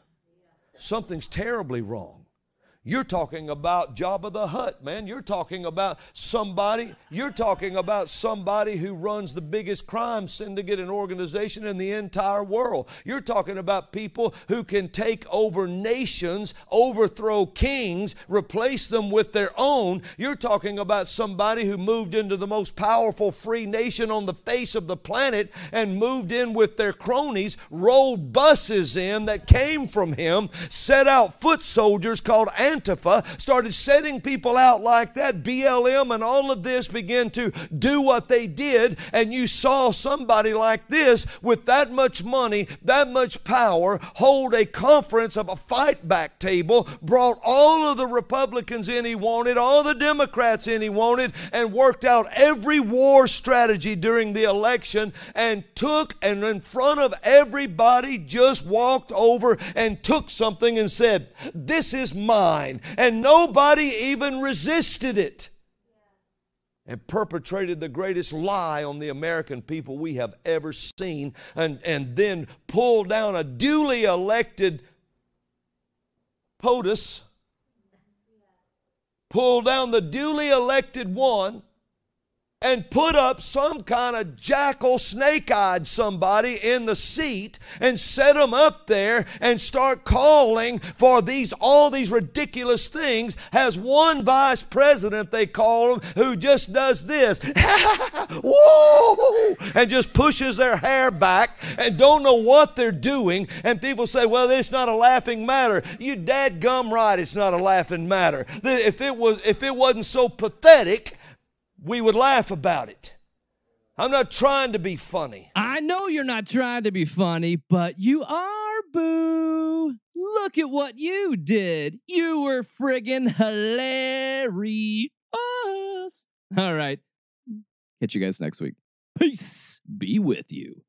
Something's terribly wrong. You're talking about Jabba the Hutt, man. You're talking about somebody, you're talking about somebody who runs the biggest crime syndicate and organization in the entire world. You're talking about people who can take over nations, overthrow kings, replace them with their own. You're talking about somebody who moved into the most powerful free nation on the face of the planet and moved in with their cronies, rolled buses in that came from him, set out foot soldiers called Antifa, started setting people out like that. BLM and all of this began to do what they did, and you saw somebody like this with that much money, that much power, hold a conference of a fight back table, brought all of the Republicans in he wanted, all the Democrats in he wanted, and worked out every war strategy during the election, and took and in front of everybody just walked over and took something and said, This is mine. And nobody even resisted it. And perpetrated the greatest lie on the American people we have ever seen, and, and then pulled down a duly elected POTUS, pulled down the duly elected one, and put up some kind of jackal snake eyed somebody in the seat and set them up there and start calling for these all these ridiculous things has one vice president they call him who just does this. [LAUGHS] Whoa! And just pushes their hair back and don't know what they're doing. And people say well it's not a laughing matter. You dad gum right it's not a laughing matter. If it was if it wasn't so pathetic we would laugh about it. I'm not trying to be funny. I know you're not trying to be funny, but you are, boo. Look at what you did. You were friggin' hilarious. All right. Catch you guys next week. Peace be with you.